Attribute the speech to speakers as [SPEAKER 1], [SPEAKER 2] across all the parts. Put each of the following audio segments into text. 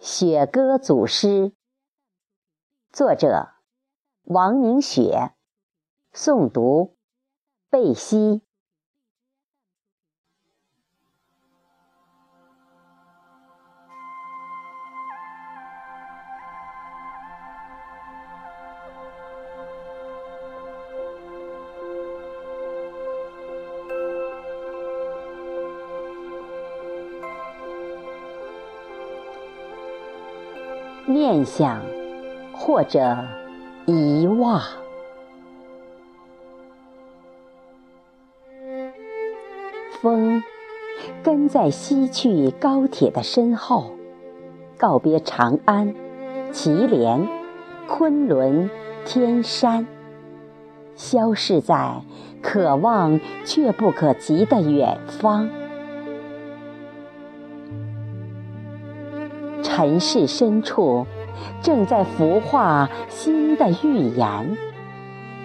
[SPEAKER 1] 雪歌祖师，作者王明雪，诵读贝西。念想，或者遗忘。风跟在西去高铁的身后，告别长安、祁连、昆仑、天山，消逝在可望却不可及的远方。尘世深处，正在孵化新的预言。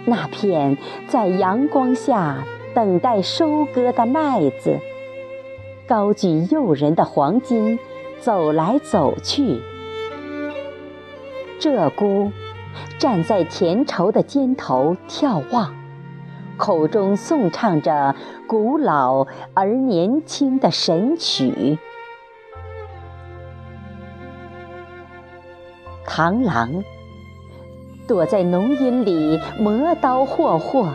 [SPEAKER 1] 那片在阳光下等待收割的麦子，高举诱人的黄金，走来走去。鹧鸪站在田畴的肩头眺望，口中颂唱着古老而年轻的神曲。螳螂躲在浓荫里磨刀霍霍，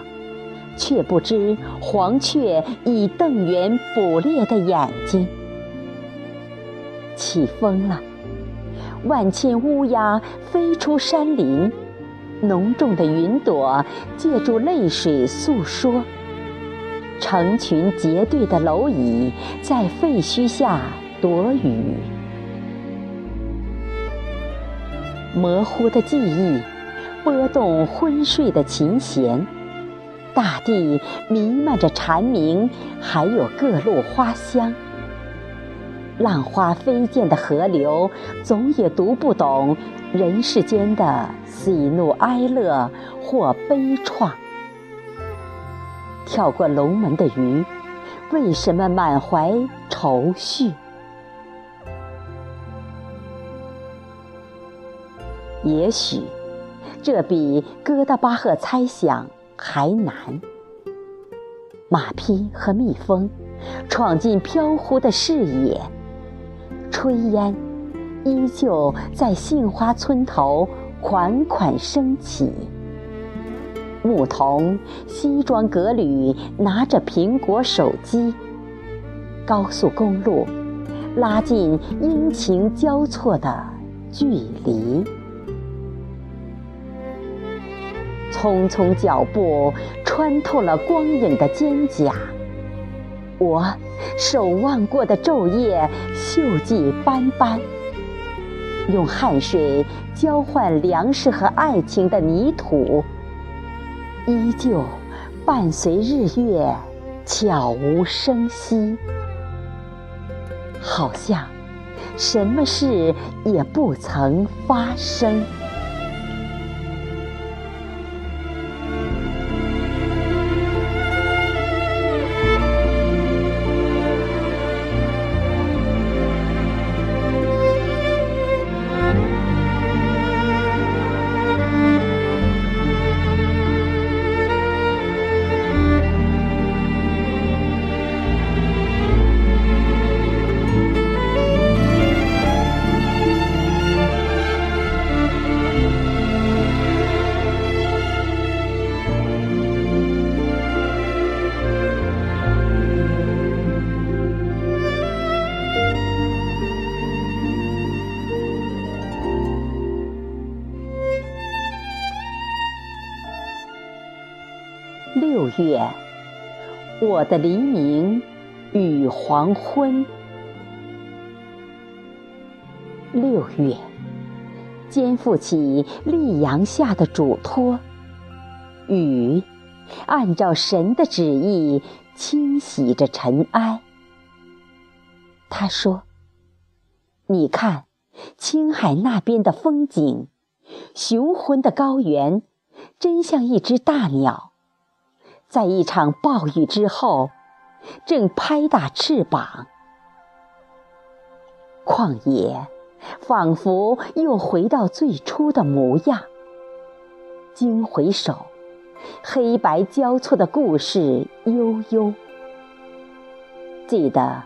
[SPEAKER 1] 却不知黄雀已瞪圆捕猎的眼睛。起风了，万千乌鸦飞出山林，浓重的云朵借助泪水诉说。成群结队的蝼蚁在废墟下躲雨。模糊的记忆，拨动昏睡的琴弦。大地弥漫着蝉鸣，还有各路花香。浪花飞溅的河流，总也读不懂人世间的喜怒哀乐或悲怆。跳过龙门的鱼，为什么满怀愁绪？也许，这比哥德巴赫猜想还难。马匹和蜜蜂闯进飘忽的视野，炊烟依旧在杏花村头款款升起。牧童西装革履，拿着苹果手机，高速公路拉近阴晴交错的距离。匆匆脚步穿透了光影的肩胛，我守望过的昼夜锈迹斑斑，用汗水交换粮食和爱情的泥土，依旧伴随日月悄无声息，好像什么事也不曾发生。月，我的黎明与黄昏。六月，肩负起溧阳下的嘱托，雨按照神的旨意清洗着尘埃。他说：“你看，青海那边的风景，雄浑的高原，真像一只大鸟。”在一场暴雨之后，正拍打翅膀。旷野仿佛又回到最初的模样。经回首，黑白交错的故事悠悠。记得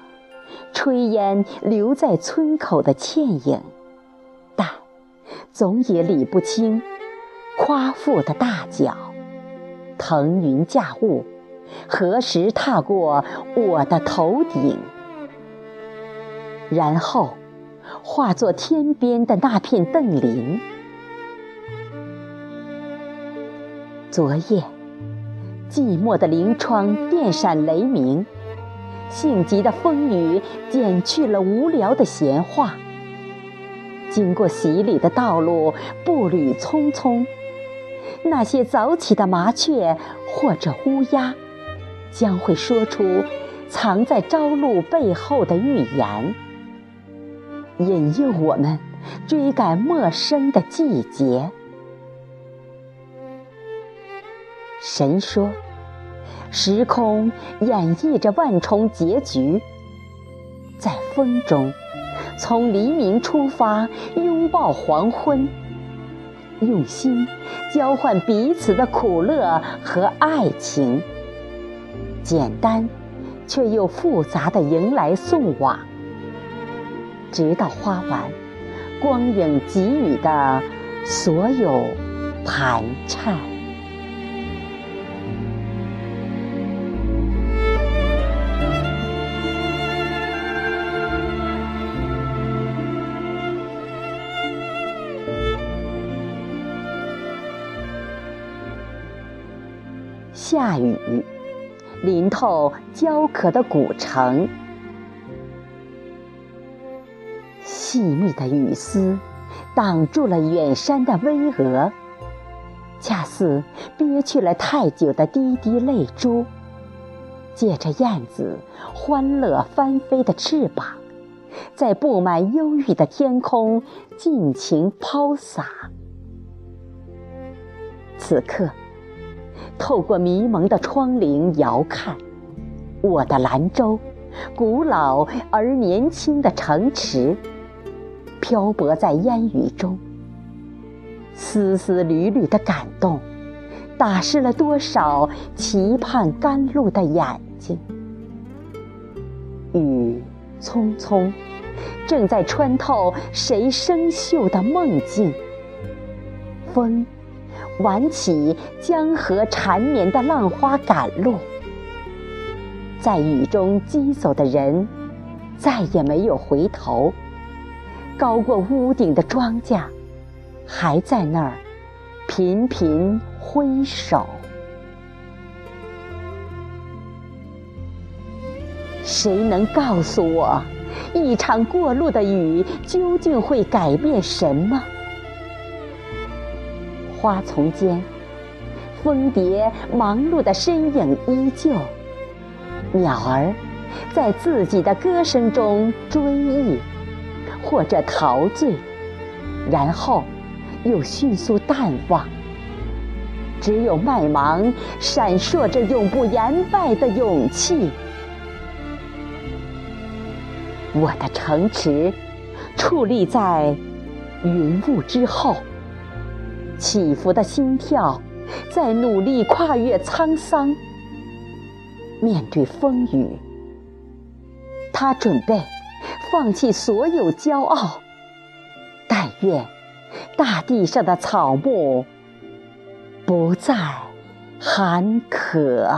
[SPEAKER 1] 炊烟留在村口的倩影，但总也理不清夸父的大脚，腾云驾雾，何时踏过我的头顶？然后。化作天边的那片邓林。昨夜，寂寞的临窗电闪雷鸣，性急的风雨剪去了无聊的闲话。经过洗礼的道路，步履匆匆，那些早起的麻雀或者乌鸦，将会说出藏在朝露背后的预言。引诱我们追赶陌生的季节。神说，时空演绎着万重结局，在风中，从黎明出发，拥抱黄昏，用心交换彼此的苦乐和爱情，简单却又复杂的迎来送往。直到花完，光影给予的所有盘缠。下雨，淋透焦渴的古城。细密的雨丝挡住了远山的巍峨，恰似憋屈了太久的滴滴泪珠，借着燕子欢乐翻飞的翅膀，在布满忧郁的天空尽情抛洒。此刻，透过迷蒙的窗棂遥看，我的兰州，古老而年轻的城池。漂泊在烟雨中，丝丝缕缕的感动，打湿了多少期盼甘露的眼睛。雨匆匆，正在穿透谁生锈的梦境。风，挽起江河缠绵的浪花赶路。在雨中疾走的人，再也没有回头。高过屋顶的庄稼，还在那儿频频挥手。谁能告诉我，一场过路的雨究竟会改变什么？花丛间，蜂蝶忙碌的身影依旧，鸟儿在自己的歌声中追忆。或者陶醉，然后又迅速淡忘。只有麦芒闪烁着永不言败的勇气。我的城池矗立在云雾之后，起伏的心跳在努力跨越沧桑。面对风雨，他准备。放弃所有骄傲，但愿大地上的草木不再寒渴。